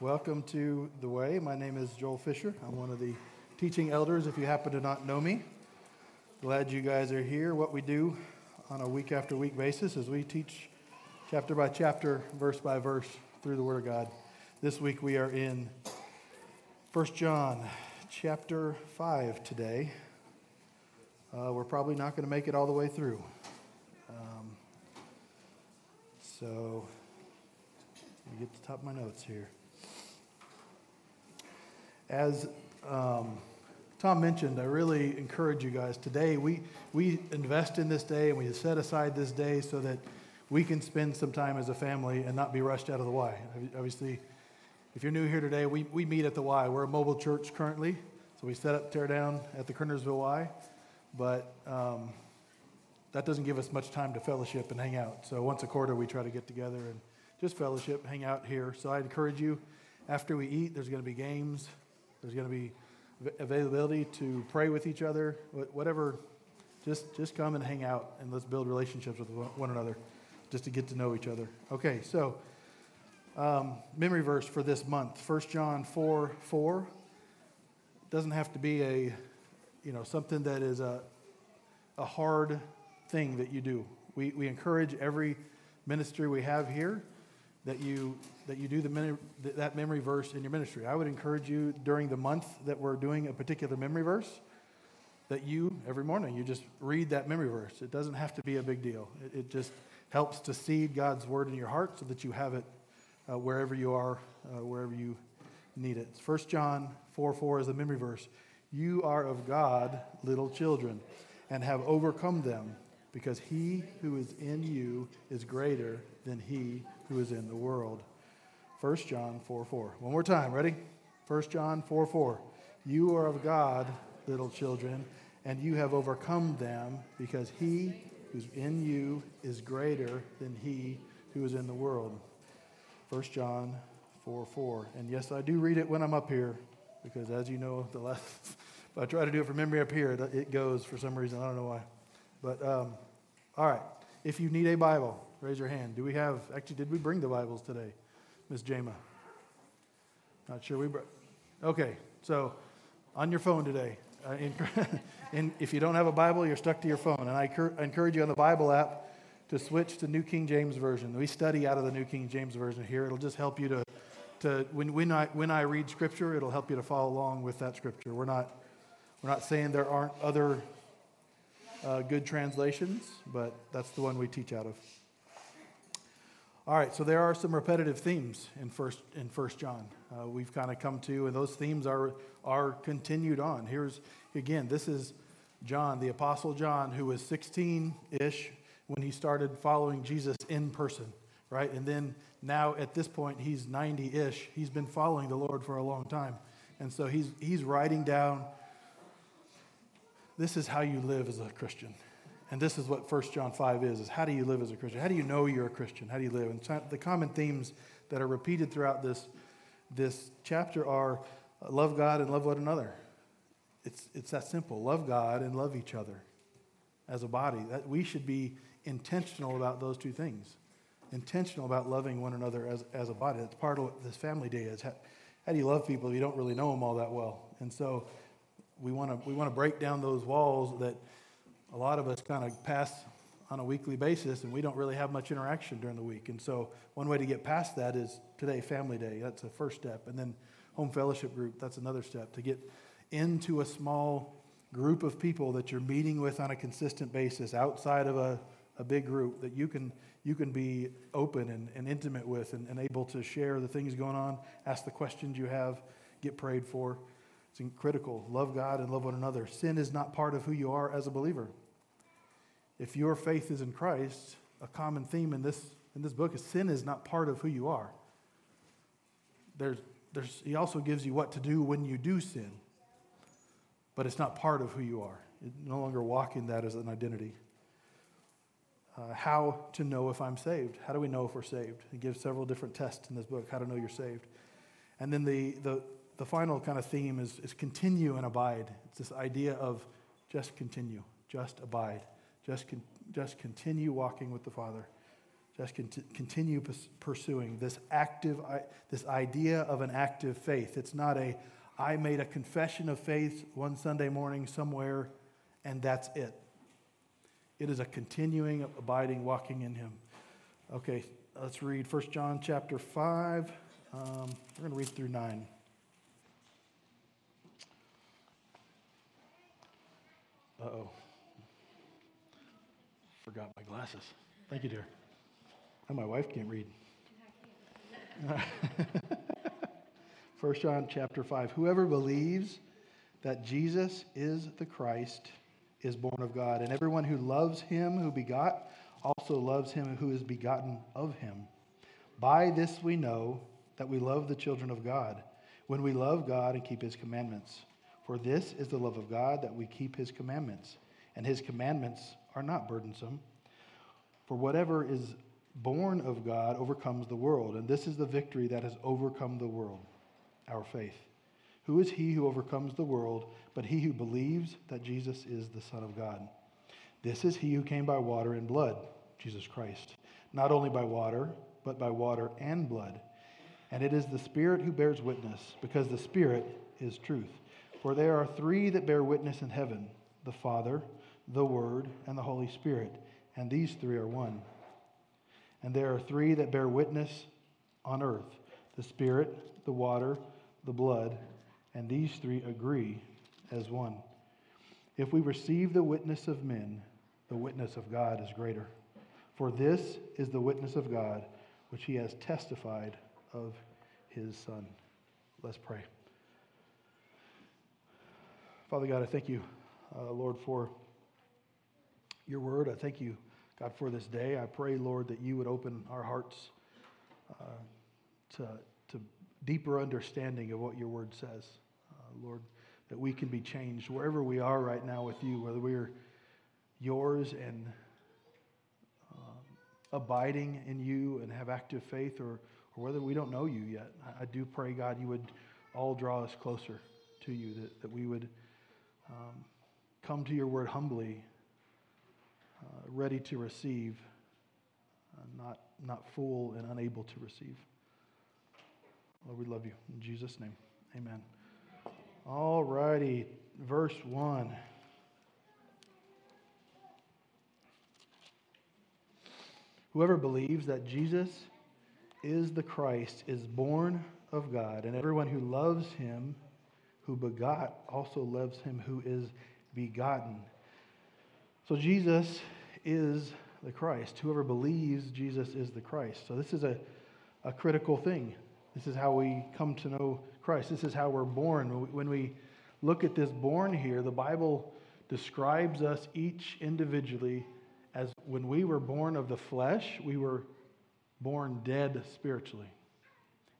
Welcome to The Way. My name is Joel Fisher. I'm one of the teaching elders, if you happen to not know me. Glad you guys are here. What we do on a week after week basis is we teach chapter by chapter, verse by verse through the Word of God. This week we are in 1 John chapter 5 today. Uh, we're probably not going to make it all the way through. Um, so, let me get to the top of my notes here. As um, Tom mentioned, I really encourage you guys today. We, we invest in this day and we set aside this day so that we can spend some time as a family and not be rushed out of the Y. Obviously, if you're new here today, we, we meet at the Y. We're a mobile church currently, so we set up, tear down at the Kernersville Y, but um, that doesn't give us much time to fellowship and hang out. So once a quarter, we try to get together and just fellowship, hang out here. So I encourage you, after we eat, there's going to be games. There's going to be availability to pray with each other, whatever. Just, just come and hang out and let's build relationships with one another just to get to know each other. Okay, so um, memory verse for this month 1 John 4 4. Doesn't have to be a, you know, something that is a, a hard thing that you do. We, we encourage every ministry we have here that you that you do the that memory verse in your ministry. I would encourage you during the month that we're doing a particular memory verse that you every morning you just read that memory verse. It doesn't have to be a big deal. It, it just helps to seed God's word in your heart so that you have it uh, wherever you are, uh, wherever you need it. 1 John 4 4 is a memory verse. You are of God, little children, and have overcome them, because he who is in you is greater than he who is in the world. 1 John 4 4. One more time, ready? 1 John 4 4. You are of God, little children, and you have overcome them because he who's in you is greater than he who is in the world. 1 John 4 4. And yes, I do read it when I'm up here because, as you know, the last, if I try to do it from memory up here, it goes for some reason. I don't know why. But, um, all right. If you need a Bible, Raise your hand. Do we have, actually, did we bring the Bibles today, Miss Jama? Not sure we brought. Okay, so on your phone today. Uh, in, in, if you don't have a Bible, you're stuck to your phone. And I, cur- I encourage you on the Bible app to switch to New King James Version. We study out of the New King James Version here. It'll just help you to, to when, when, I, when I read Scripture, it'll help you to follow along with that Scripture. We're not, we're not saying there aren't other uh, good translations, but that's the one we teach out of. All right, so there are some repetitive themes in First in First John. Uh, we've kind of come to, and those themes are are continued on. Here's again, this is John, the Apostle John, who was 16-ish when he started following Jesus in person, right? And then now at this point he's 90-ish. He's been following the Lord for a long time, and so he's he's writing down. This is how you live as a Christian. And this is what 1 John 5 is, is how do you live as a Christian? How do you know you're a Christian? How do you live? And the common themes that are repeated throughout this, this chapter are uh, love God and love one another. It's, it's that simple. Love God and love each other as a body. That we should be intentional about those two things. Intentional about loving one another as, as a body. That's part of what this family day is. How, how do you love people if you don't really know them all that well? And so we want to we want to break down those walls that a lot of us kind of pass on a weekly basis and we don't really have much interaction during the week. And so, one way to get past that is today, Family Day. That's the first step. And then, Home Fellowship Group, that's another step. To get into a small group of people that you're meeting with on a consistent basis outside of a, a big group that you can, you can be open and, and intimate with and, and able to share the things going on, ask the questions you have, get prayed for. It's critical. Love God and love one another. Sin is not part of who you are as a believer. If your faith is in Christ, a common theme in this, in this book is sin is not part of who you are. There's, there's, he also gives you what to do when you do sin, but it's not part of who you are. You no longer walk in that as an identity. Uh, how to know if I'm saved. How do we know if we're saved? He gives several different tests in this book, how to know you're saved. And then the, the, the final kind of theme is, is continue and abide. It's this idea of just continue, just abide, just, con- just continue walking with the Father. Let's continue pursuing this active, this idea of an active faith. It's not a, I made a confession of faith one Sunday morning somewhere, and that's it. It is a continuing, abiding, walking in Him. Okay, let's read 1 John chapter 5. Um, we're going to read through 9. Uh oh. Forgot my glasses. Thank you, dear. And my wife can't read. First John chapter 5. Whoever believes that Jesus is the Christ is born of God, and everyone who loves him who begot also loves him who is begotten of him. By this we know that we love the children of God, when we love God and keep his commandments. For this is the love of God, that we keep his commandments, and his commandments are not burdensome. For whatever is born of God overcomes the world, and this is the victory that has overcome the world, our faith. Who is he who overcomes the world but he who believes that Jesus is the Son of God? This is he who came by water and blood, Jesus Christ, not only by water, but by water and blood. And it is the Spirit who bears witness, because the Spirit is truth. For there are three that bear witness in heaven the Father, the Word, and the Holy Spirit, and these three are one. And there are three that bear witness on earth the Spirit, the water, the blood, and these three agree as one. If we receive the witness of men, the witness of God is greater. For this is the witness of God, which he has testified of his Son. Let's pray. Father God, I thank you, uh, Lord, for your word. I thank you God, for this day, I pray, Lord, that you would open our hearts uh, to, to deeper understanding of what your word says. Uh, Lord, that we can be changed wherever we are right now with you, whether we're yours and uh, abiding in you and have active faith, or, or whether we don't know you yet. I, I, do pray, God, you would all draw us closer to you, that, that we would um, come to your word humbly ready to receive, uh, not, not full and unable to receive. Lord, we love you. In Jesus' name, amen. All righty, verse 1. Whoever believes that Jesus is the Christ is born of God, and everyone who loves him, who begot, also loves him who is begotten. So Jesus is the Christ. Whoever believes Jesus is the Christ. So this is a, a critical thing. This is how we come to know Christ. This is how we're born. When we look at this born here, the Bible describes us each individually as when we were born of the flesh, we were born dead spiritually.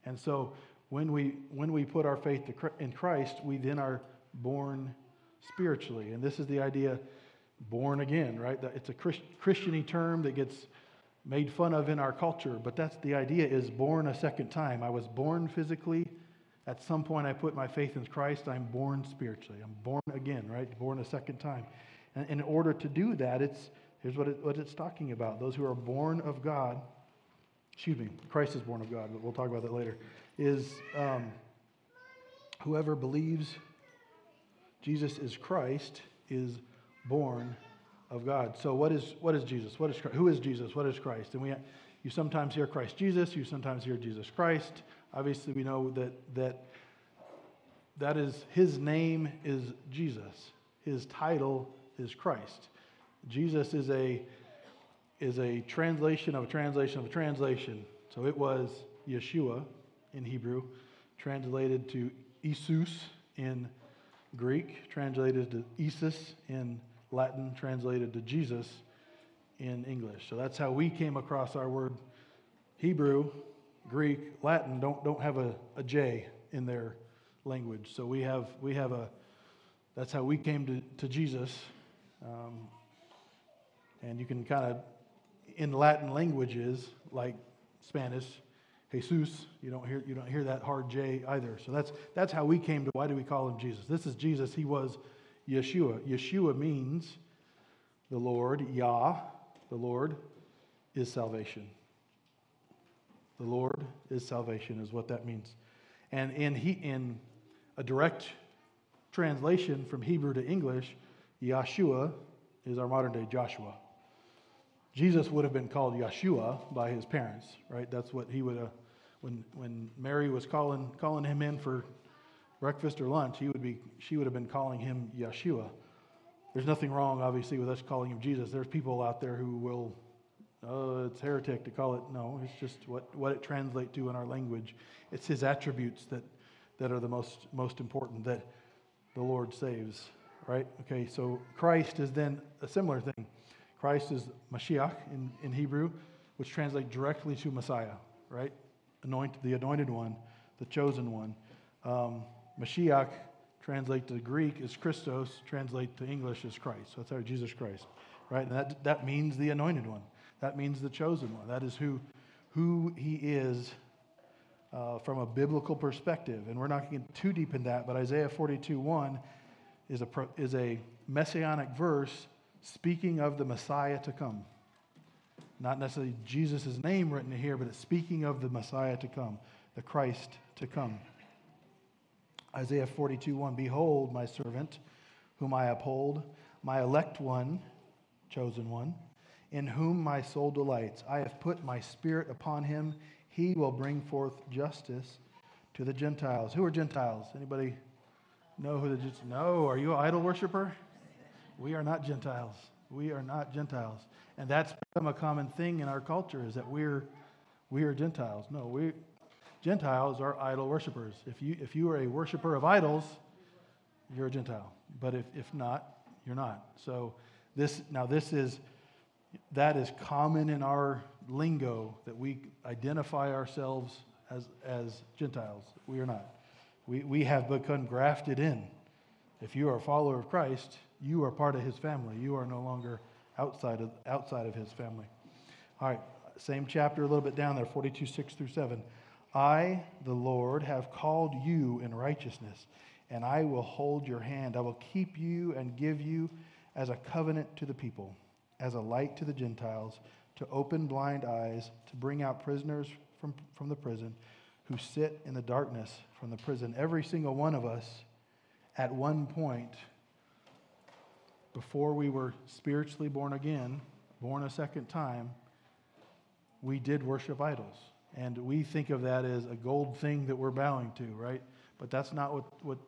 And so when we, when we put our faith in Christ, we then are born spiritually. And this is the idea born again, right? It's a Christiany term that gets made fun of in our culture, but that's the idea is born a second time. I was born physically. At some point, I put my faith in Christ. I'm born spiritually. I'm born again, right? Born a second time. And in order to do that, it's here's what, it, what it's talking about. Those who are born of God, excuse me, Christ is born of God, but we'll talk about that later, is um, whoever believes Jesus is Christ is born of God. So what is what is Jesus? What is who is Jesus? What is Christ? And we you sometimes hear Christ Jesus, you sometimes hear Jesus Christ. Obviously we know that that that is his name is Jesus. His title is Christ. Jesus is a is a translation of a translation of a translation. So it was Yeshua in Hebrew, translated to Isus in Greek, translated to Isis in Latin translated to Jesus in English. So that's how we came across our word Hebrew, Greek, Latin don't, don't have a, a J in their language. So we have, we have a, that's how we came to, to Jesus. Um, and you can kind of, in Latin languages like Spanish, Jesus, you don't hear, you don't hear that hard J either. So that's, that's how we came to, why do we call him Jesus? This is Jesus. He was Yeshua. Yeshua means the Lord, Yah, the Lord, is salvation. The Lord is salvation, is what that means. And in, he, in a direct translation from Hebrew to English, Yeshua is our modern day Joshua. Jesus would have been called Yeshua by his parents, right? That's what he would have, when, when Mary was calling, calling him in for breakfast or lunch, he would be, she would have been calling him Yeshua. There's nothing wrong, obviously, with us calling him Jesus. There's people out there who will, oh, it's heretic to call it. No, it's just what, what it translates to in our language. It's his attributes that, that are the most, most important that the Lord saves, right? Okay, so Christ is then a similar thing. Christ is Mashiach in, in Hebrew, which translates directly to Messiah, right? Anoint, the anointed one, the chosen one. Um, Mashiach translate to Greek is Christos, translate to English is Christ. So that's our Jesus Christ, right? And that, that means the anointed one. That means the chosen one. That is who, who he is uh, from a biblical perspective. And we're not getting too deep in that, but Isaiah 42 1 is a, is a messianic verse speaking of the Messiah to come. Not necessarily Jesus' name written here, but it's speaking of the Messiah to come, the Christ to come. Isaiah 42 1 Behold, my servant, whom I uphold, my elect one, chosen one, in whom my soul delights. I have put my spirit upon him. He will bring forth justice to the Gentiles. Who are Gentiles? Anybody know who the Gentiles? No. Are you an idol worshiper? We are not Gentiles. We are not Gentiles. And that's become a common thing in our culture is that we're we are Gentiles. No, we Gentiles are idol worshippers. If you, if you are a worshiper of idols, you're a Gentile. But if, if not, you're not. So this now this is that is common in our lingo that we identify ourselves as, as Gentiles. We are not. We, we have become grafted in. If you are a follower of Christ, you are part of his family. You are no longer outside of, outside of his family. All right, same chapter, a little bit down there, 42, 6 through 7. I, the Lord, have called you in righteousness, and I will hold your hand. I will keep you and give you as a covenant to the people, as a light to the Gentiles, to open blind eyes, to bring out prisoners from, from the prison who sit in the darkness from the prison. Every single one of us, at one point, before we were spiritually born again, born a second time, we did worship idols. And we think of that as a gold thing that we're bowing to, right? But that's not what, what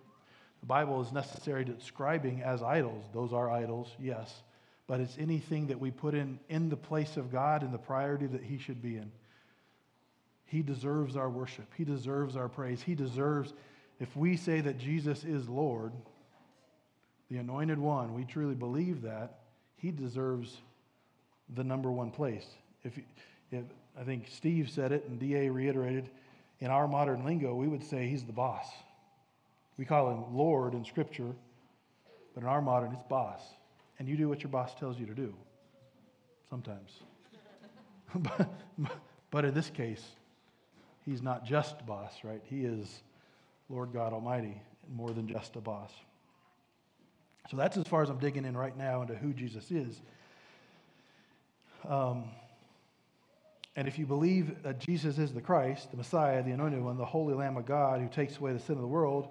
the Bible is necessarily describing as idols. Those are idols, yes. But it's anything that we put in, in the place of God and the priority that He should be in. He deserves our worship. He deserves our praise. He deserves, if we say that Jesus is Lord, the anointed one, we truly believe that, He deserves the number one place. If, if I think Steve said it and DA reiterated. In our modern lingo, we would say he's the boss. We call him Lord in Scripture, but in our modern, it's boss. And you do what your boss tells you to do sometimes. but, in this case, he's not just boss, right? He is Lord God Almighty, more than just a boss. So that's as far as I'm digging in right now into who Jesus is. Um, and if you believe that Jesus is the Christ, the Messiah, the anointed one, the Holy Lamb of God who takes away the sin of the world,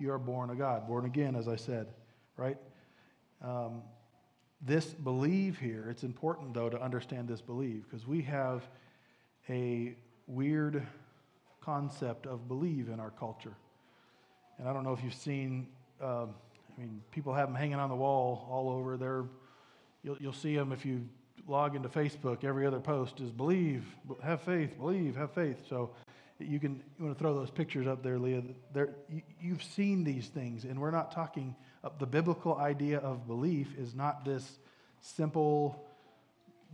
you are born of God, born again, as I said, right? Um, this believe here, it's important though to understand this believe because we have a weird concept of believe in our culture. And I don't know if you've seen, um, I mean, people have them hanging on the wall all over. They're, you'll, you'll see them if you log into Facebook, every other post is believe, have faith, believe, have faith. So you can you want to throw those pictures up there, Leah. There, you, have seen these things, and we're not talking. Uh, the biblical idea of belief is not this simple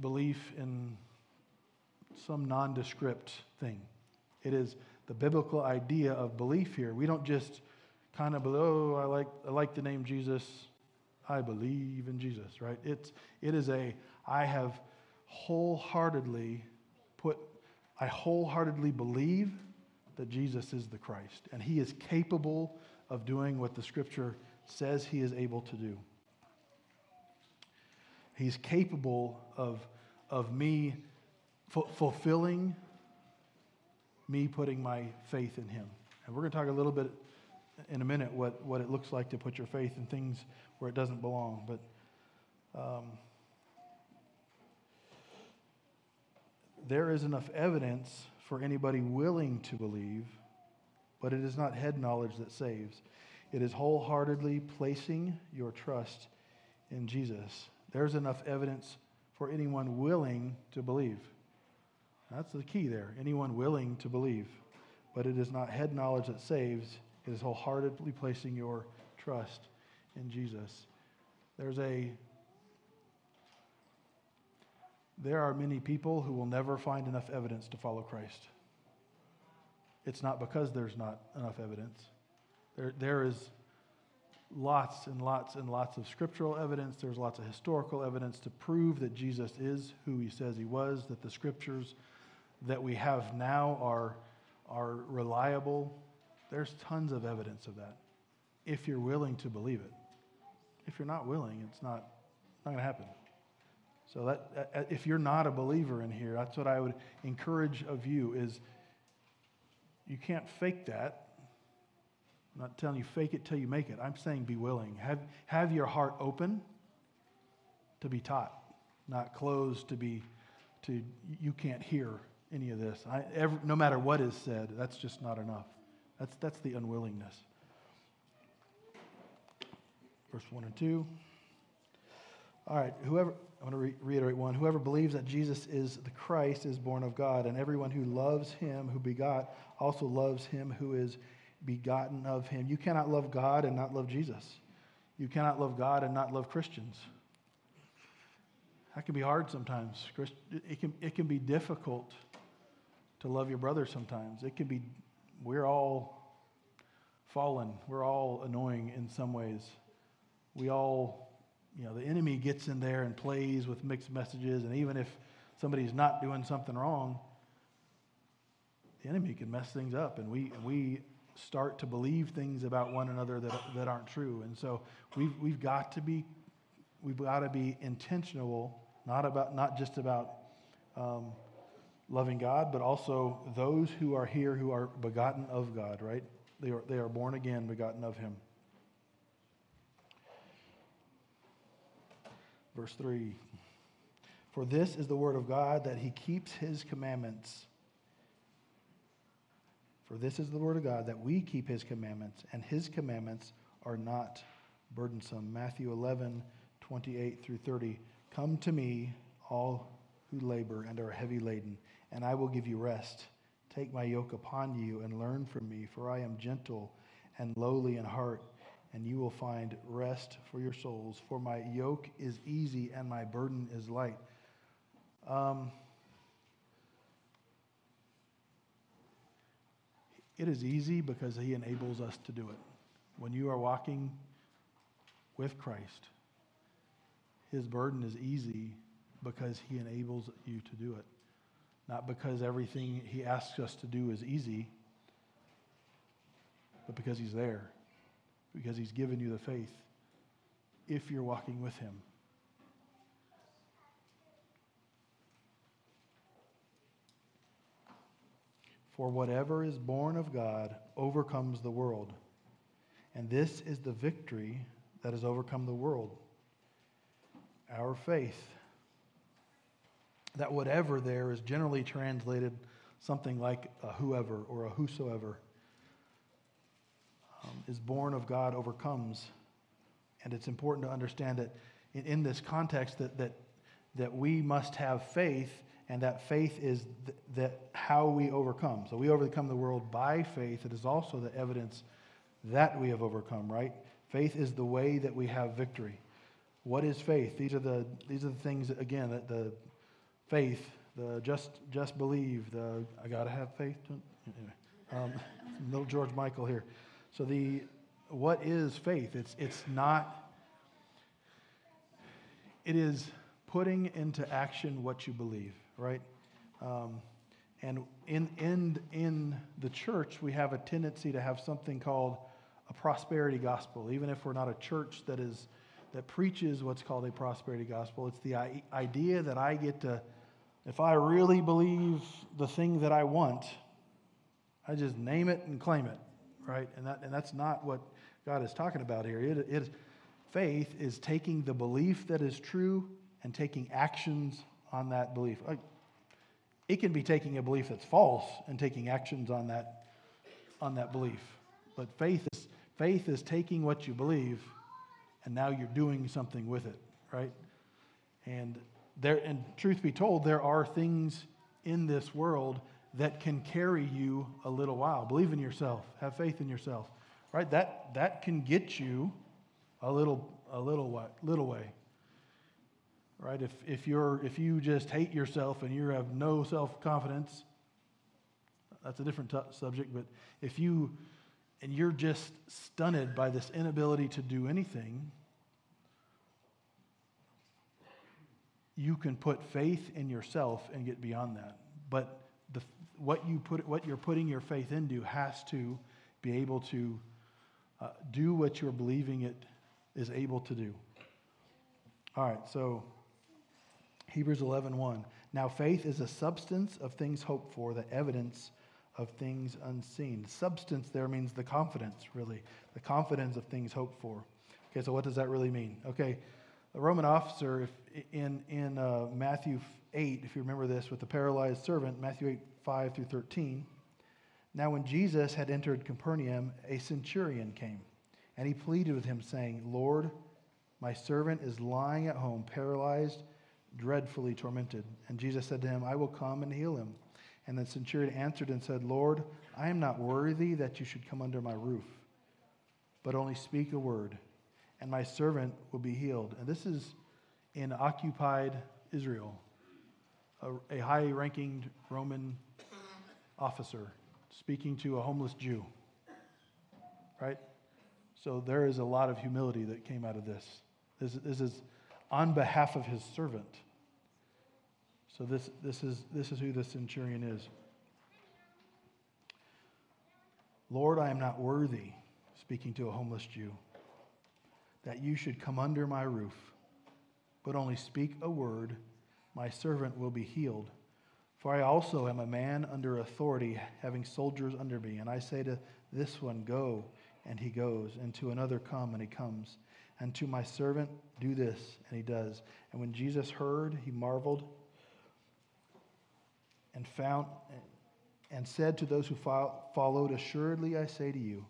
belief in some nondescript thing. It is the biblical idea of belief here. We don't just kind of, oh, I like, I like the name Jesus. I believe in Jesus, right? It's, it is a, I have wholeheartedly put, I wholeheartedly believe that Jesus is the Christ, and he is capable of doing what the scripture says he is able to do. He's capable of, of me fulfilling me putting my faith in him. And we're going to talk a little bit in a minute what, what it looks like to put your faith in things where it doesn't belong. But um, there is enough evidence for anybody willing to believe, but it is not head knowledge that saves. It is wholeheartedly placing your trust in Jesus. There's enough evidence for anyone willing to believe. That's the key there. Anyone willing to believe. But it is not head knowledge that saves, it is wholeheartedly placing your trust in Jesus. There's a there are many people who will never find enough evidence to follow Christ. It's not because there's not enough evidence. There, there is lots and lots and lots of scriptural evidence. There's lots of historical evidence to prove that Jesus is who he says he was, that the scriptures that we have now are, are reliable. There's tons of evidence of that if you're willing to believe it. If you're not willing, it's not, not going to happen. So that uh, uh, if you're not a believer in here, that's what I would encourage of you is you can't fake that. I'm not telling you fake it till you make it. I'm saying be willing. Have, have your heart open to be taught, not closed to be to you can't hear any of this. I, every, no matter what is said, that's just not enough. That's, that's the unwillingness. Verse 1 and 2. All right, whoever, I want to re- reiterate one. Whoever believes that Jesus is the Christ is born of God, and everyone who loves him who begot also loves him who is begotten of him. You cannot love God and not love Jesus. You cannot love God and not love Christians. That can be hard sometimes. It can, it can be difficult to love your brother sometimes. It can be, we're all fallen. We're all annoying in some ways. We all you know, the enemy gets in there and plays with mixed messages, and even if somebody's not doing something wrong, the enemy can mess things up, and we, and we start to believe things about one another that, that aren't true. And so we've, we've got to be we've got to be intentional, not about not just about um, loving God, but also those who are here who are begotten of God. Right? They are they are born again, begotten of Him. Verse 3 For this is the word of God that he keeps his commandments. For this is the word of God that we keep his commandments, and his commandments are not burdensome. Matthew 11, 28 through 30. Come to me, all who labor and are heavy laden, and I will give you rest. Take my yoke upon you and learn from me, for I am gentle and lowly in heart and you will find rest for your souls. For my yoke is easy and my burden is light. Um, it is easy because he enables us to do it. When you are walking with Christ, his burden is easy because he enables you to do it. Not because everything he asks us to do is easy, but because he's there because he's given you the faith if you're walking with him. For whatever is born of God overcomes the world. And this is the victory that has overcome the world our faith. That whatever there is generally translated something like a whoever or a whosoever um, is born of God overcomes. And it's important to understand that in, in this context that, that, that we must have faith, and that faith is th- that how we overcome. So we overcome the world by faith. It is also the evidence that we have overcome, right? Faith is the way that we have victory. What is faith? These are the, these are the things, that, again, that the faith, the just, just believe, the I got to have faith. Anyway, um, little George Michael here. So the what is faith? It's it's not it is putting into action what you believe, right? Um, and in, in, in the church, we have a tendency to have something called a prosperity gospel. Even if we're not a church that, is, that preaches what's called a prosperity gospel, it's the idea that I get to, if I really believe the thing that I want, I just name it and claim it, right? And, that, and that's not what God is talking about here. It, it, faith is taking the belief that is true and taking actions on that belief. Uh, it can be taking a belief that's false and taking actions on that, on that belief. But faith is, faith is taking what you believe and now you're doing something with it, right? And there, and truth be told, there are things in this world that can carry you a little while. Believe in yourself. Have faith in yourself. Right? That that can get you a little a little way, little way. Right? If if you're if you just hate yourself and you have no self-confidence, that's a different t- subject, but if you and you're just stunned by this inability to do anything, you can put faith in yourself and get beyond that. But what, you put, what you're putting your faith into has to be able to uh, do what you're believing it is able to do. All right, so Hebrews 11 1. Now, faith is a substance of things hoped for, the evidence of things unseen. Substance there means the confidence, really, the confidence of things hoped for. Okay, so what does that really mean? Okay, a Roman officer if, in, in uh, Matthew 8, if you remember this, with the paralyzed servant, Matthew 8, 5 through 13. Now, when Jesus had entered Capernaum, a centurion came, and he pleaded with him, saying, Lord, my servant is lying at home, paralyzed, dreadfully tormented. And Jesus said to him, I will come and heal him. And the centurion answered and said, Lord, I am not worthy that you should come under my roof, but only speak a word, and my servant will be healed. And this is in occupied Israel a, a high ranking Roman officer speaking to a homeless Jew. Right? So there is a lot of humility that came out of this. This, this is on behalf of his servant. So this, this, is, this is who the centurion is. Lord, I am not worthy, speaking to a homeless Jew, that you should come under my roof, but only speak a word my servant will be healed. For I also am a man under authority, having soldiers under me. And I say to this one, Go, and he goes, and to another, Come, and he comes. And to my servant, Do this, and he does. And when Jesus heard, he marveled and found and said to those who followed, Assuredly I say to you,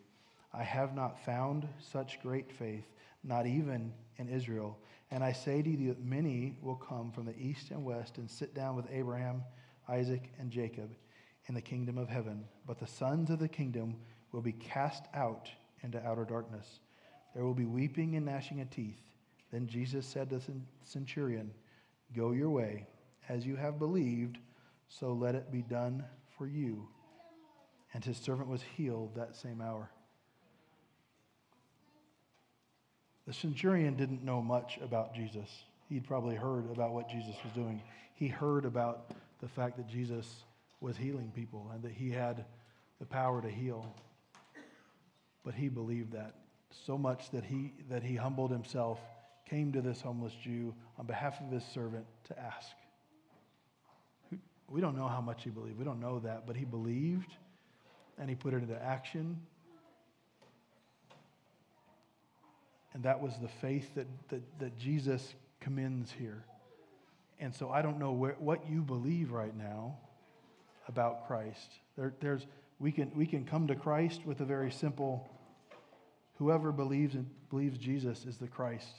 I have not found such great faith, not even in Israel. And I say to you that many will come from the east and west and sit down with Abraham, Isaac, and Jacob in the kingdom of heaven. But the sons of the kingdom will be cast out into outer darkness. There will be weeping and gnashing of teeth. Then Jesus said to the centurion, Go your way. As you have believed, so let it be done for you. And his servant was healed that same hour. The centurion didn't know much about Jesus. He'd probably heard about what Jesus was doing. He heard about the fact that Jesus was healing people and that he had the power to heal. But he believed that so much that he, that he humbled himself, came to this homeless Jew on behalf of his servant to ask. We don't know how much he believed. We don't know that, but he believed and he put it into action And that was the faith that, that, that Jesus commends here. And so I don't know where, what you believe right now about Christ. There, there's, we, can, we can come to Christ with a very simple whoever believes and believes Jesus is the Christ.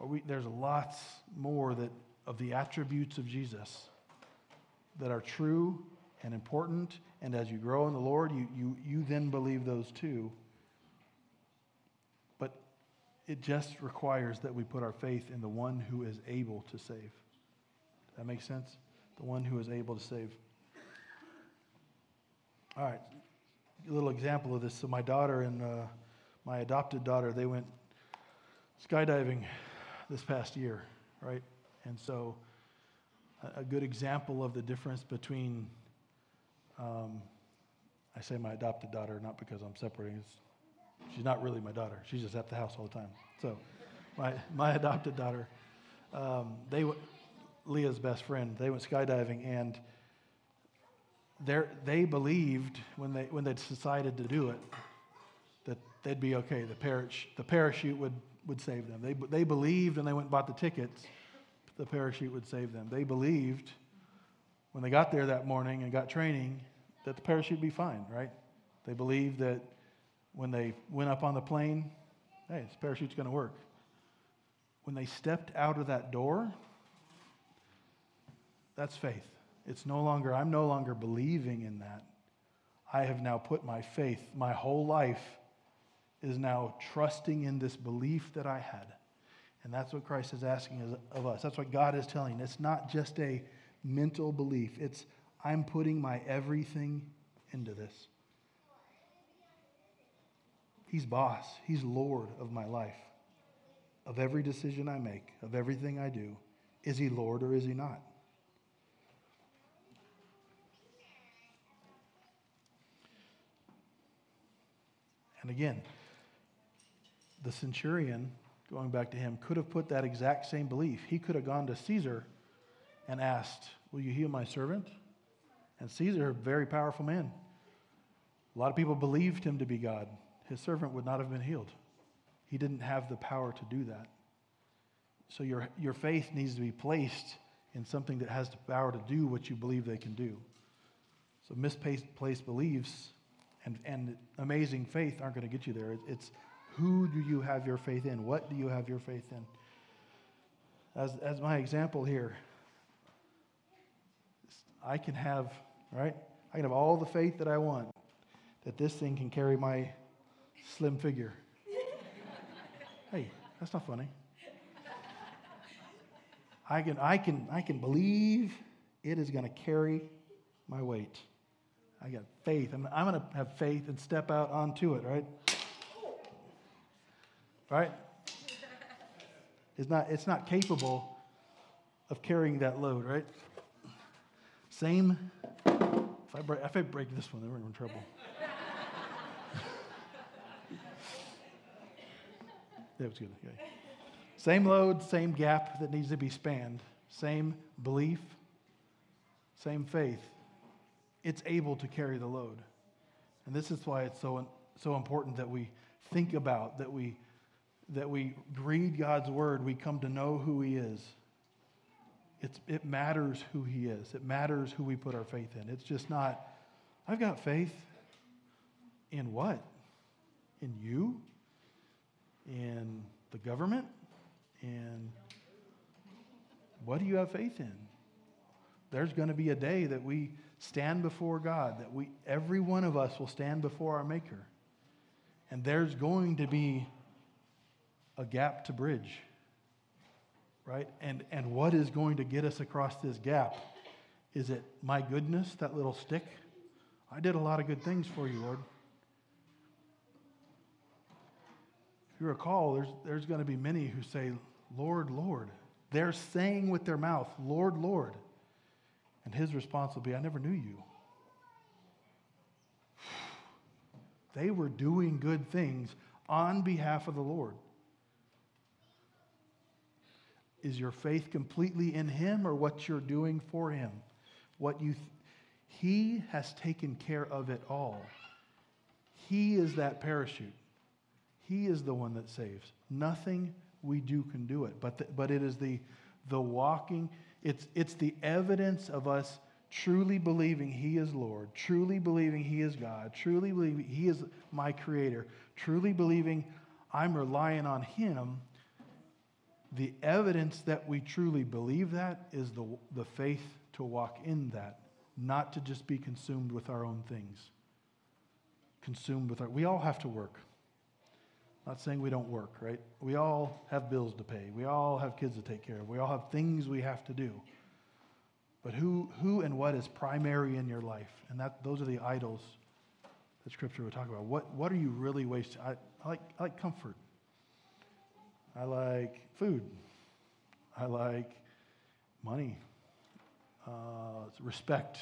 We, there's lots more that, of the attributes of Jesus that are true and important. And as you grow in the Lord, you, you, you then believe those too. It just requires that we put our faith in the one who is able to save. Does that make sense? The one who is able to save. All right, a little example of this. So, my daughter and uh, my adopted daughter, they went skydiving this past year, right? And so, a, good example of the difference between, um, I say my adopted daughter, not because I'm separating, it's She's not really my daughter. She's just at the house all the time. So, my, my adopted daughter, um, they Leah's best friend, they went skydiving, and they believed when they, when they decided to do it that they'd be okay. The, parach- the parachute would, would save them. They, they believed when they went and bought the tickets, the parachute would save them. They believed when they got there that morning and got training that the parachute would be fine, right? They believed that when they went up on the plane, hey, this parachute's going to work. When they stepped out of that door, that's faith. It's no longer, I'm no longer believing in that. I have now put my faith, my whole life is now trusting in this belief that I had. And that's what Christ is asking of us. That's what God is telling. It's not just a mental belief, it's I'm putting my everything into this. He's boss, He's Lord of my life, of every decision I make, of everything I do. Is He Lord or is He not? And again, the centurion, going back to him, could have put that exact same belief. He could have gone to Caesar and asked, Will you heal my servant? And Caesar, a very powerful man. A lot of people believed him to be God. His servant would not have been healed. He didn't have the power to do that. So your, your faith needs to be placed in something that has the power to do what you believe they can do. So misplaced beliefs and, and amazing faith aren't going to get you there. It's who do you have your faith in? What do you have your faith in? As, as my example here, I can have, right? I can have all the faith that I want that this thing can carry my slim figure. hey, that's not funny. I can, I can, I can believe it is going to carry my weight. I got faith. I'm, I'm going to have faith and step out onto it, right? Right? It's not, it's not capable of carrying that load, right? Same. If I break, if I break this one, then we're in trouble. That was good. Okay. Same load, same gap that needs to be spanned, same belief, same faith it's able to carry the load. And this is why it's so, so important that we think about, that we, that we read God's word, we come to know who He is. It's, it matters who He is, it matters who we put our faith in. It's just not, I've got faith in what? In you? In the government? In what do you have faith in? There's going to be a day that we stand before God, that we, every one of us will stand before our Maker. And there's going to be a gap to bridge, right? And, and what is going to get us across this gap? Is it my goodness, that little stick? I did a lot of good things for you, Lord. If you recall, there's, there's going to be many who say, Lord, Lord. They're saying with their mouth, Lord, Lord. And his response will be, I never knew you. They were doing good things on behalf of the Lord. Is your faith completely in him or what you're doing for him? What you th- he has taken care of it all. He is that parachute. He is the one that saves. Nothing we do can do it, but, the, but it is the, the walking it's, it's the evidence of us truly believing He is Lord, truly believing He is God, truly believing He is my Creator, truly believing I'm relying on Him. The evidence that we truly believe that is the, the faith to walk in that, not to just be consumed with our own things. Consumed with our, we all have to work. Not saying we don't work, right? We all have bills to pay. We all have kids to take care of. We all have things we have to do. But who, who and what is primary in your life? And that, those are the idols that Scripture would talk about. What, what are you really wasting? I, I, like, I like comfort. I like food. I like money, uh, respect.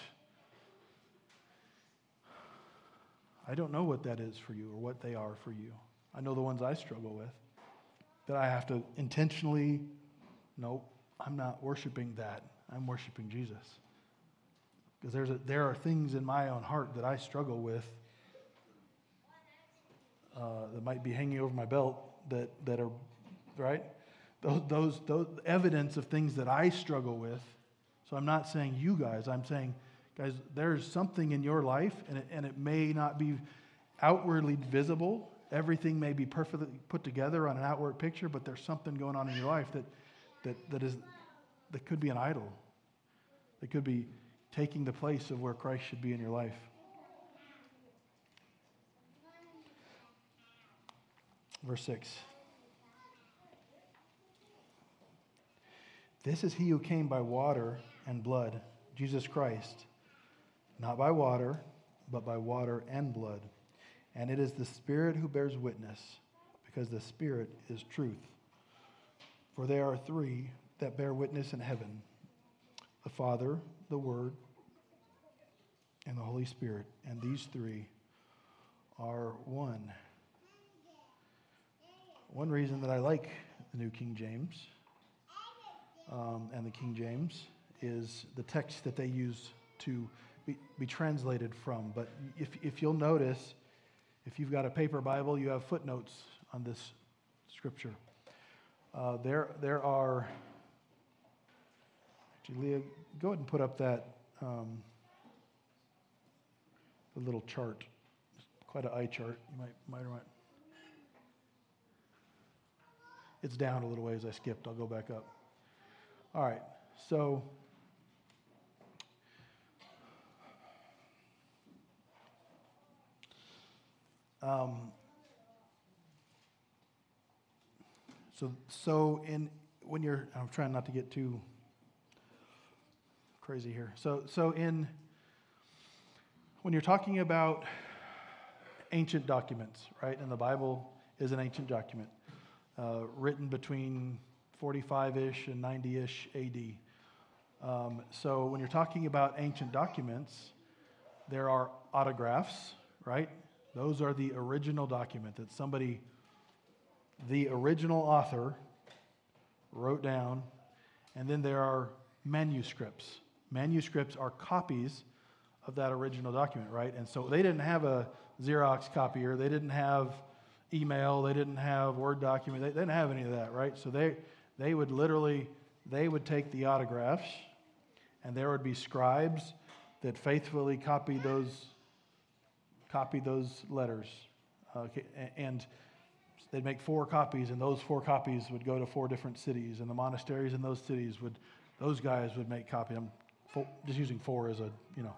I don't know what that is for you or what they are for you. I know the ones I struggle with that I have to intentionally, nope, I'm not worshiping that. I'm worshiping Jesus. Because there's a, there are things in my own heart that I struggle with uh, that might be hanging over my belt that, that are, right? Those, those, those evidence of things that I struggle with. So I'm not saying you guys, I'm saying, guys, there's something in your life, and it, and it may not be outwardly visible. Everything may be perfectly put together on an outward picture, but there's something going on in your life that, that, that, is, that could be an idol. That could be taking the place of where Christ should be in your life. Verse 6. This is he who came by water and blood, Jesus Christ, not by water, but by water and blood. And it is the Spirit who bears witness, because the Spirit is truth. For there are three that bear witness in heaven the Father, the Word, and the Holy Spirit. And these three are one. One reason that I like the New King James um, and the King James is the text that they use to be, be translated from. But if, if you'll notice, if you've got a paper Bible, you have footnotes on this scripture. Uh, there, there are, actually, Leah, go ahead and put up that um, the little chart. It's quite an eye chart. You might, might want. It's down a little ways. I skipped. I'll go back up. All right. So. Um, so, so in when you're, I'm trying not to get too crazy here. So, so in when you're talking about ancient documents, right? And the Bible is an ancient document uh, written between 45 ish and 90 ish AD. Um, so when you're talking about ancient documents, there are autographs, right? Those are the original document that somebody, the original author, wrote down. And then there are manuscripts. Manuscripts are copies of that original document, right? And so they didn't have a Xerox copier, they didn't have email, they didn't have Word document, they, didn't have any of that, right? So they, they would literally, they would take the autographs, and there would be scribes that faithfully copied those, copied those letters. And they'd make four copies, and those four copies would go to four different cities, and the monasteries in those cities would, those guys would make copies. I'm just using four as a, you know,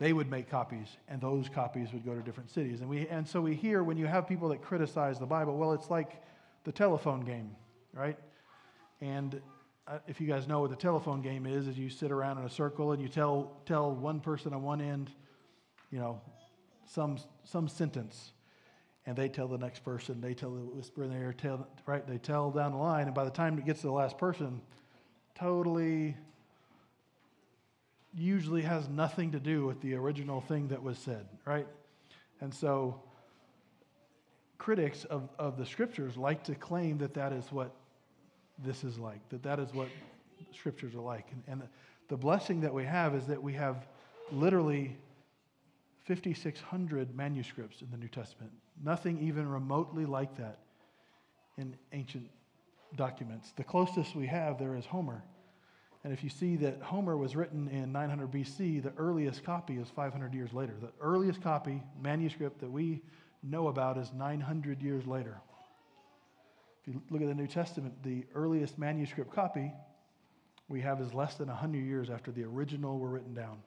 they would make copies, and those copies would go to different cities. And, we, and so we hear when you have people that criticize the Bible, well, it's like the telephone game, right? And uh, if you guys know what the telephone game is, is you sit around in a circle and you tell, tell one person on one end, you know, some, some sentence, and they tell the next person, they tell the whisper in their ear, tell, right? They tell down the line, and by the time it gets to the last person, totally usually has nothing to do with the original thing that was said, right? And so critics of, of the scriptures like to claim that that is what this is like, that that is what scriptures are like. And, and the, the blessing that we have is that we have literally 5,600 manuscripts in the New Testament. Nothing even remotely like that in ancient documents. The closest we have there is Homer. And if you see that Homer was written in 900 BC, the earliest copy is 500 years later. The earliest copy, manuscript that we know about is 900 years later. If you look at the New Testament, the earliest manuscript copy we have is less than 100 years after the original were written down,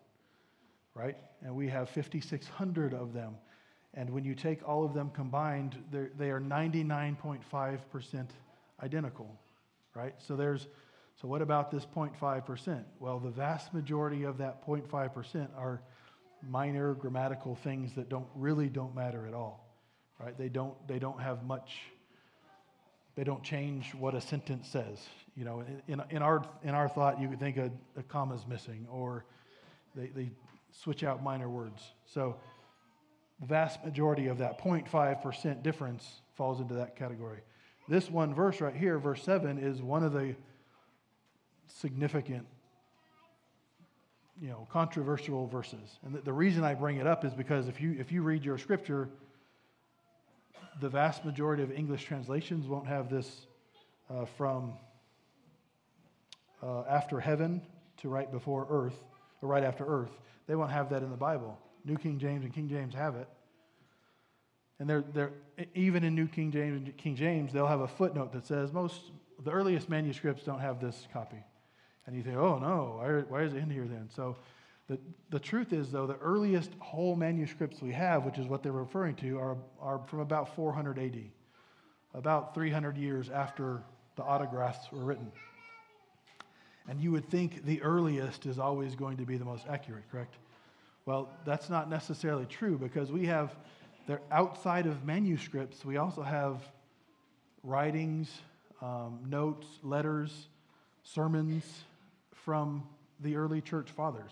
right? And we have 5,600 of them. And when you take all of them combined, they are 99.5% identical, right? So there's so, what about this 0.5%? Well, the vast majority of that 0.5% are minor grammatical things that don't really don't matter at all, right? They don't, they don't have much, they don't change what a sentence says. You know, in, in, our, in our thought, you could think a, a comma's missing or they, they switch out minor words. So, the vast majority of that 0.5% difference falls into that category. This one verse right here, verse 7, is one of the significant you know, controversial verses. And the, reason I bring it up is because if you, if you read your scripture, the vast majority of English translations won't have this uh, from uh, after heaven to right before earth, right after earth. They won't have that in the Bible. New King James and King James have it. And they're, they're, even in New King James and King James, they'll have a footnote that says most, the earliest manuscripts don't have this copy. And you think, oh no, why, why is it in here then? So the, the truth is, though, the earliest whole manuscripts we have, which is what they're referring to, are, are from about 400 AD, about 300 years after the autographs were written. And you would think the earliest is always going to be the most accurate, correct? Well, that's not necessarily true because we have, outside of manuscripts, we also have writings, um, notes, letters, sermons from the early church fathers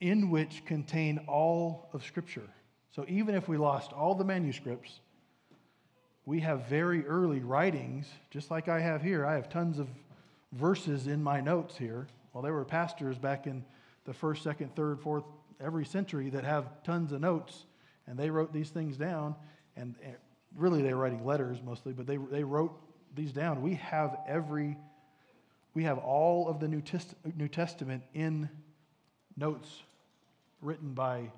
in which contain all of Scripture. So even if we lost all the manuscripts, we have very early writings, just like I have here. I have tons of verses in my notes here. Well, there were pastors back in the first, second, third, fourth, every century that have tons of notes, and they wrote these things down. And eh, really, they were writing letters mostly, but they, they wrote these down. We have every, we have all of the New, Test, New Testament in notes written by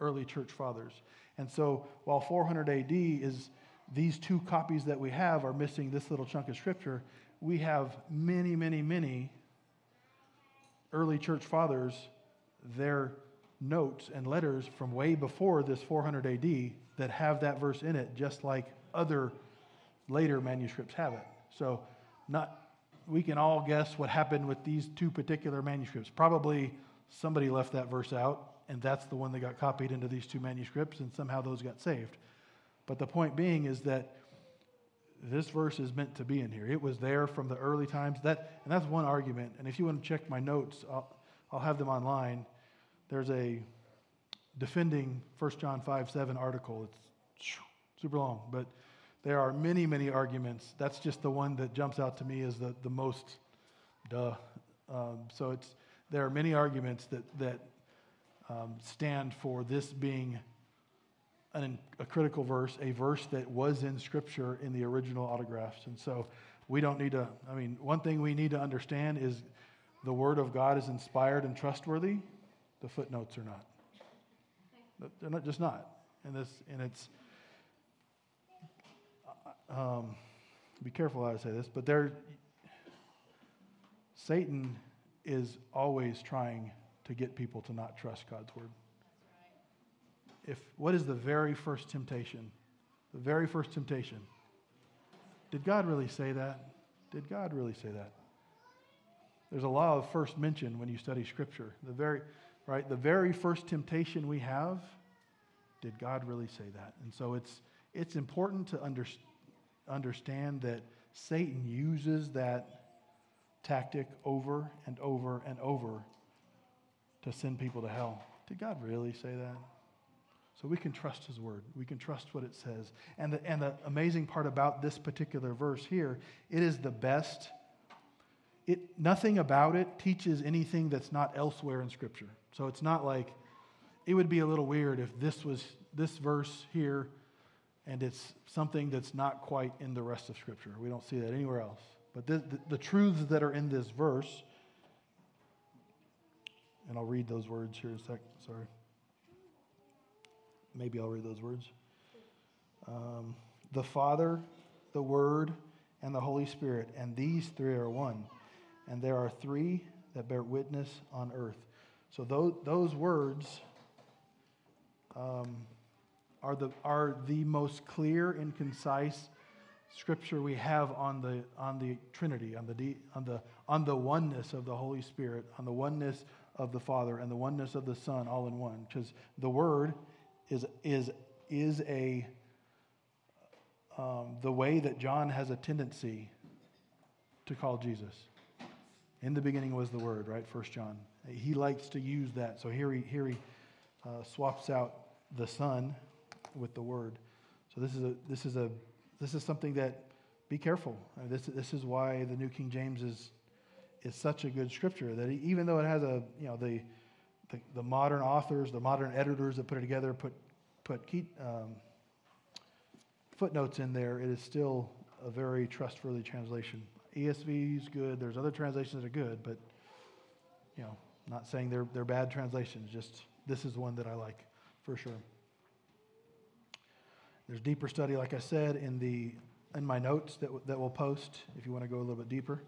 early church fathers. And so while 400 AD is these two copies that we have are missing this little chunk of scripture, we have many, many, many early church fathers, their notes and letters from way before this 400 AD that have that verse in it, just like other later manuscripts have it. So, not we can all guess what happened with these two particular manuscripts. Probably somebody left that verse out, and that's the one that got copied into these two manuscripts, and somehow those got saved. But the point being is that this verse is meant to be in here. It was there from the early times. That, and that's one argument. And if you want to check my notes, I'll, I'll have them online. There's a defending 1 John 5 7 article. It's super long, but there are many, many arguments. That's just the one that jumps out to me as the, the most duh. Um, so it's, there are many arguments that, that um, stand for this being an, a critical verse, a verse that was in Scripture in the original autographs. And so we don't need to, I mean, one thing we need to understand is the Word of God is inspired and trustworthy. The footnotes are not. They're not just not. And, this, and it's, um, be careful how I say this, but there, Satan is always trying to get people to not trust God's word. If what is the very first temptation? The very first temptation. Did God really say that? Did God really say that? There's a law of first mention when you study scripture. The very right, the very first temptation we have, did God really say that? And so it's it's important to under, understand that Satan uses that tactic over and over and over to send people to hell. Did God really say that? So we can trust his word. We can trust what it says. And the, and the amazing part about this particular verse here, it is the best. It, nothing about it teaches anything that's not elsewhere in Scripture. So it's not like, it would be a little weird if this was this verse here and it's something that's not quite in the rest of Scripture. We don't see that anywhere else. But the, the, the truths that are in this verse and I'll read those words here in a sec, Sorry. Maybe I'll read those words. Um, the Father, the Word, and the Holy Spirit, and these three are one. And there are three that bear witness on earth. So those, those words um, are, the, are the most clear and concise scripture we have on the, on the Trinity, on the, on, the, on the oneness of the Holy Spirit, on the oneness of the Father and the oneness of the Son all in one. Because the Word is, is, is a, um, the way that John has a tendency to call Jesus. In the beginning was the Word, right? First John. He likes to use that. So here he, here he uh, swaps out the Son with the Word. So this is a, this is a, this is something that be careful. Uh, this, this is why the New King James is is such a good scripture that even though it has a, you know, the, the, the modern authors, the modern editors that put it together put, put key, um, footnotes in there, it is still a very trustworthy translation. ESV is good. There's other translations that are good, but, you know, not saying they're, they're bad translations, just this is one that I like for sure. There's deeper study, like I said, in, the, in my notes that, that we'll post if you want to go a little bit deeper.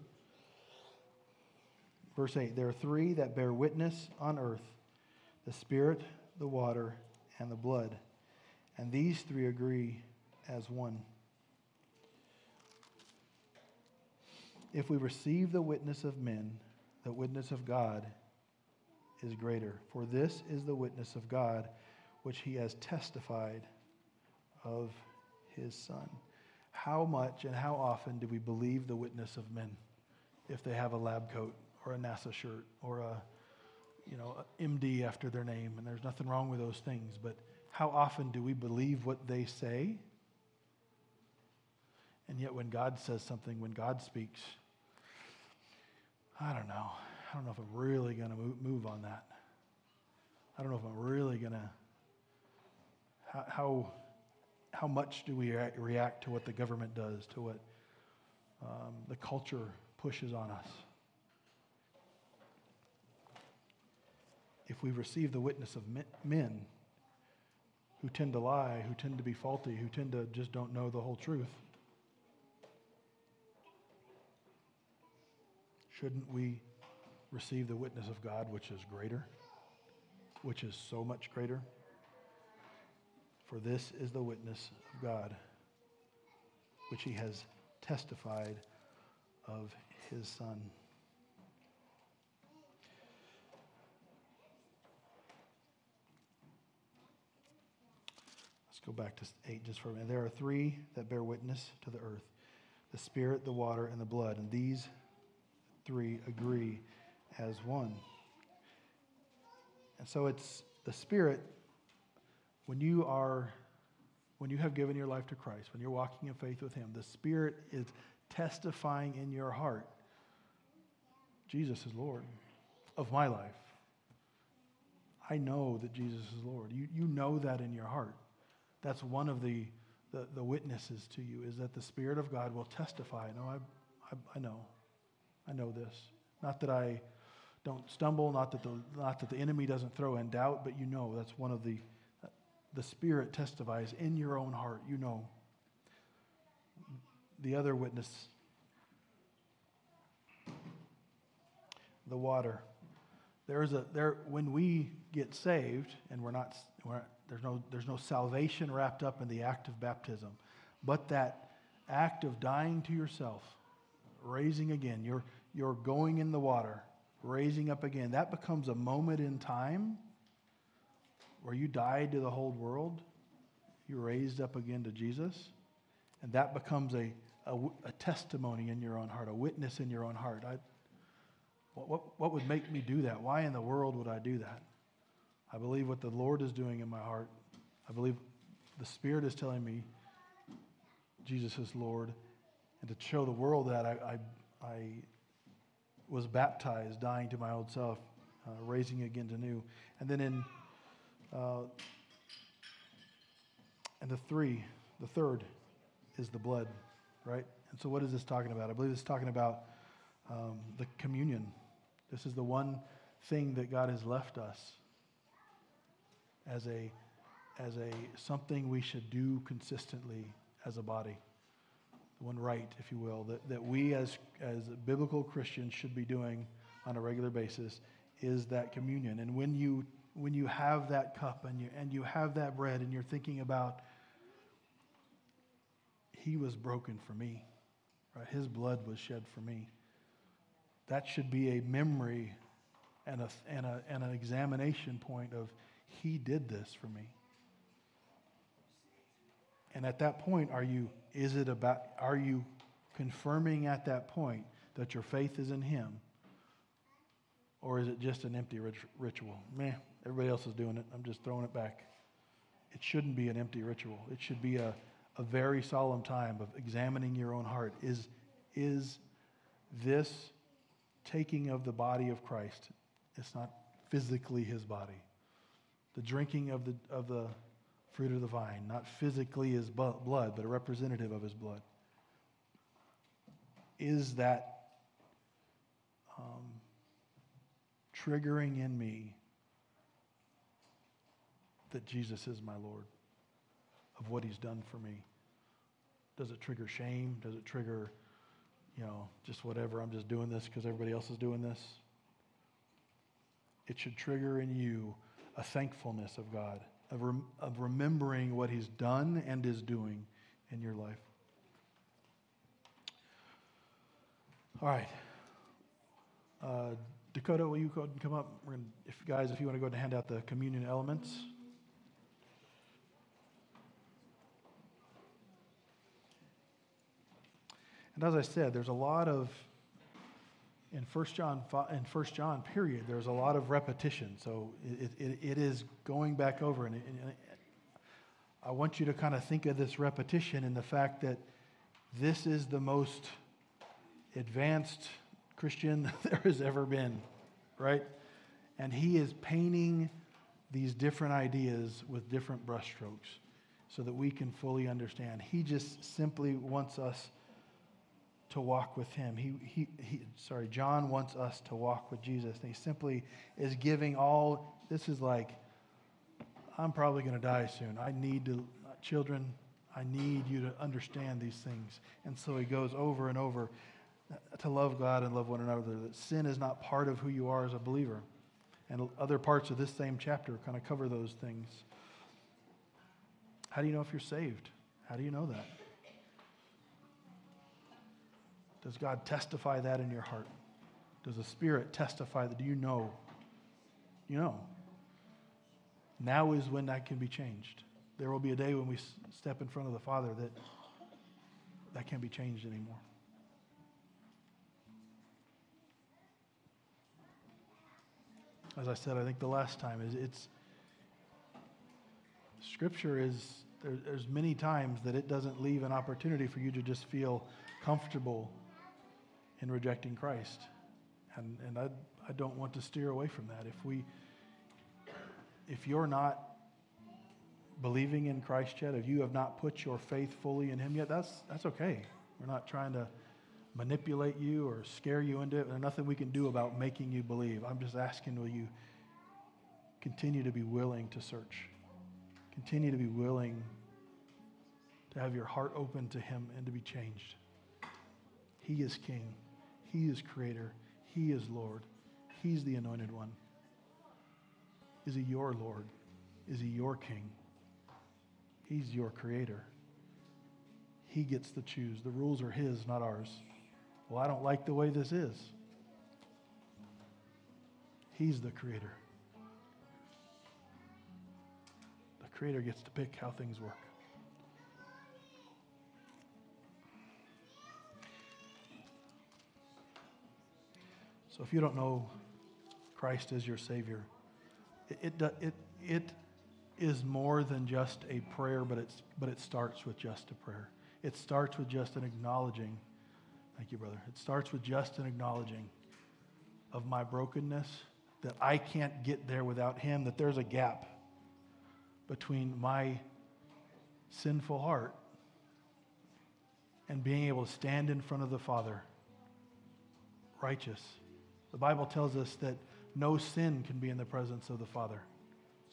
Verse 8 There are three that bear witness on earth the Spirit, the water, and the blood. And these three agree as one. If we receive the witness of men, the witness of God is greater. For this is the witness of God, which he has testified of his Son. How much and how often do we believe the witness of men if they have a lab coat or a NASA shirt or a you know, MD after their name, and there's nothing wrong with those things, but how often do we believe what they say? And yet, when God says something, when God speaks, I don't know. I don't know if I'm really going to move on that. I don't know if I'm really going to. How, how, how much do we react to what the government does, to what um, the culture pushes on us? If we receive the witness of men who tend to lie, who tend to be faulty, who tend to just don't know the whole truth, shouldn't we receive the witness of God, which is greater, which is so much greater? For this is the witness of God, which he has testified of his Son. Go back to 8 just for a minute. There are three that bear witness to the earth the Spirit, the water, and the blood, and these three agree as one. And so it's the Spirit, when you are, when you have given your life to Christ, when you're walking in faith with Him, the Spirit is testifying in your heart Jesus is Lord of my life. I know that Jesus is Lord. You, you know that in your heart. That's one of the, the, the witnesses to you, is that the Spirit of God will testify. No, I, I, I know. I know this. Not that I don't stumble, not that the, not that the enemy doesn't throw in doubt, but you know that's one of the, the Spirit testifies in your own heart. You know. The other witness, the water. There is a there when we get saved and we're not, we're there's no there's no salvation wrapped up in the act of baptism, but that act of dying to yourself, raising again. You're you're going in the water, raising up again. That becomes a moment in time where you died to the whole world, you raised up again to Jesus, and that becomes a, a, a testimony in your own heart, a witness in your own heart. I, what, what, what would make me do that? Why in the world would I do that? I believe what the Lord is doing in my heart. I believe the Spirit is telling me Jesus is Lord. And to show the world that, I, I, I was baptized, dying to my old self, uh, raising again to new. And then in uh, and the three, the third is the blood, right? And so, what is this talking about? I believe it's talking about um, the communion. This is the one thing that God has left us as a as a something we should do consistently as a body one right, if you will, that, that we as, as biblical Christians should be doing on a regular basis is that communion. And when you, when you have that cup and you, and you have that bread and you're thinking about, He was broken for me, right? His blood was shed for me. That should be a memory and, a, and, a, and an examination point of, He did this for me. And at that point, are you, is it about, are you confirming at that point that your faith is in Him? Or is it just an empty rit- ritual? Meh, everybody else is doing it. I'm just throwing it back. It shouldn't be an empty ritual. It should be a, a very solemn time of examining your own heart. Is, is this taking of the body of Christ, it's not physically his body. The drinking of the, of the fruit of the vine, not physically his blood, but a representative of his blood. Is that um, triggering in me that Jesus is my Lord, of what he's done for me? Does it trigger shame? Does it trigger, you know, just whatever? I'm just doing this because everybody else is doing this? It should trigger in you a thankfulness of God, of, rem- of remembering what he's done and is doing in your life. All right. Uh, Dakota, will you go and come up? We're gonna, if guys, if you want to go and hand out the communion elements. And as I said, there's a lot of in First John in First John period. There's a lot of repetition, so it, it, it is going back over. And, it, and I want you to kind of think of this repetition in the fact that this is the most advanced Christian there has ever been, right? And he is painting these different ideas with different brushstrokes so that we can fully understand. He just simply wants us to walk with him. He, he, he, sorry, John wants us to walk with Jesus. And he simply is giving all, this is like, I'm probably going to die soon. I need to, children, I need you to understand these things. And so he goes over and over to love God and love one another, that sin is not part of who you are as a believer. And other parts of this same chapter kind of cover those things. How do you know if you're saved? How do you know that? Does God testify that in your heart? Does the Spirit testify that? Do you know? You know. Now is when that can be changed. There will be a day when we step in front of the Father that that can't be changed anymore. As I said, I think the last time is it's Scripture is there, there's many times that it doesn't leave an opportunity for you to just feel comfortable in rejecting Christ. And, and I, I don't want to steer away from that. If, we, if you're not believing in Christ yet, if you have not put your faith fully in Him yet, that's, that's okay. We're not trying to manipulate you or scare you into it. There's nothing we can do about making you believe. I'm just asking, will you continue to be willing to search? Continue to be willing to have your heart open to Him and to be changed. He is King. He is creator. He is Lord. He's the anointed one. Is he your Lord? Is he your king? He's your creator. He gets to choose. The rules are his, not ours. Well, I don't like the way this is. He's the creator. The creator gets to pick how things work. So if you don't know Christ as your Savior, it, it, it, it is more than just a prayer, but, it's, but it starts with just a prayer. It starts with just an acknowledging. Thank you, brother. It starts with just an acknowledging of my brokenness, that I can't get there without Him, that there's a gap between my sinful heart and being able to stand in front of the Father righteous the Bible tells us that no sin can be in the presence of the Father.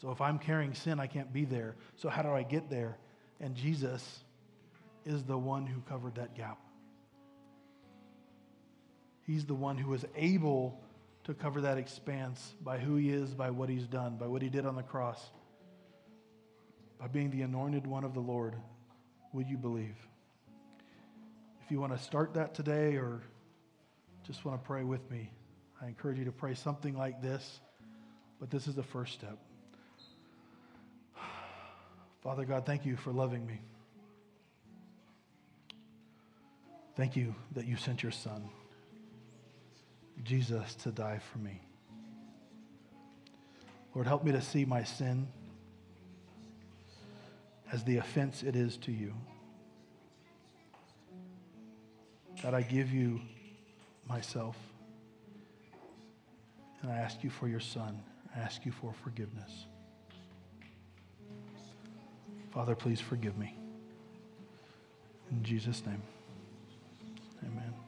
So if I'm carrying sin, I can't be there. So how do I get there? And Jesus is the one who covered that gap. He's the one who was able to cover that expanse by who he is, by what he's done, by what he did on the cross, by being the anointed one of the Lord. Will you believe? If you want to start that today or just want to pray with me, I encourage you to pray something like this, but this is the first step. Father God, thank you for loving me. Thank you that you sent your Son, Jesus, to die for me. Lord, help me to see my sin as the offense it is to you. God, I give you myself. And I ask you for your son. I ask you for forgiveness. Father, please forgive me. In Jesus' name, amen.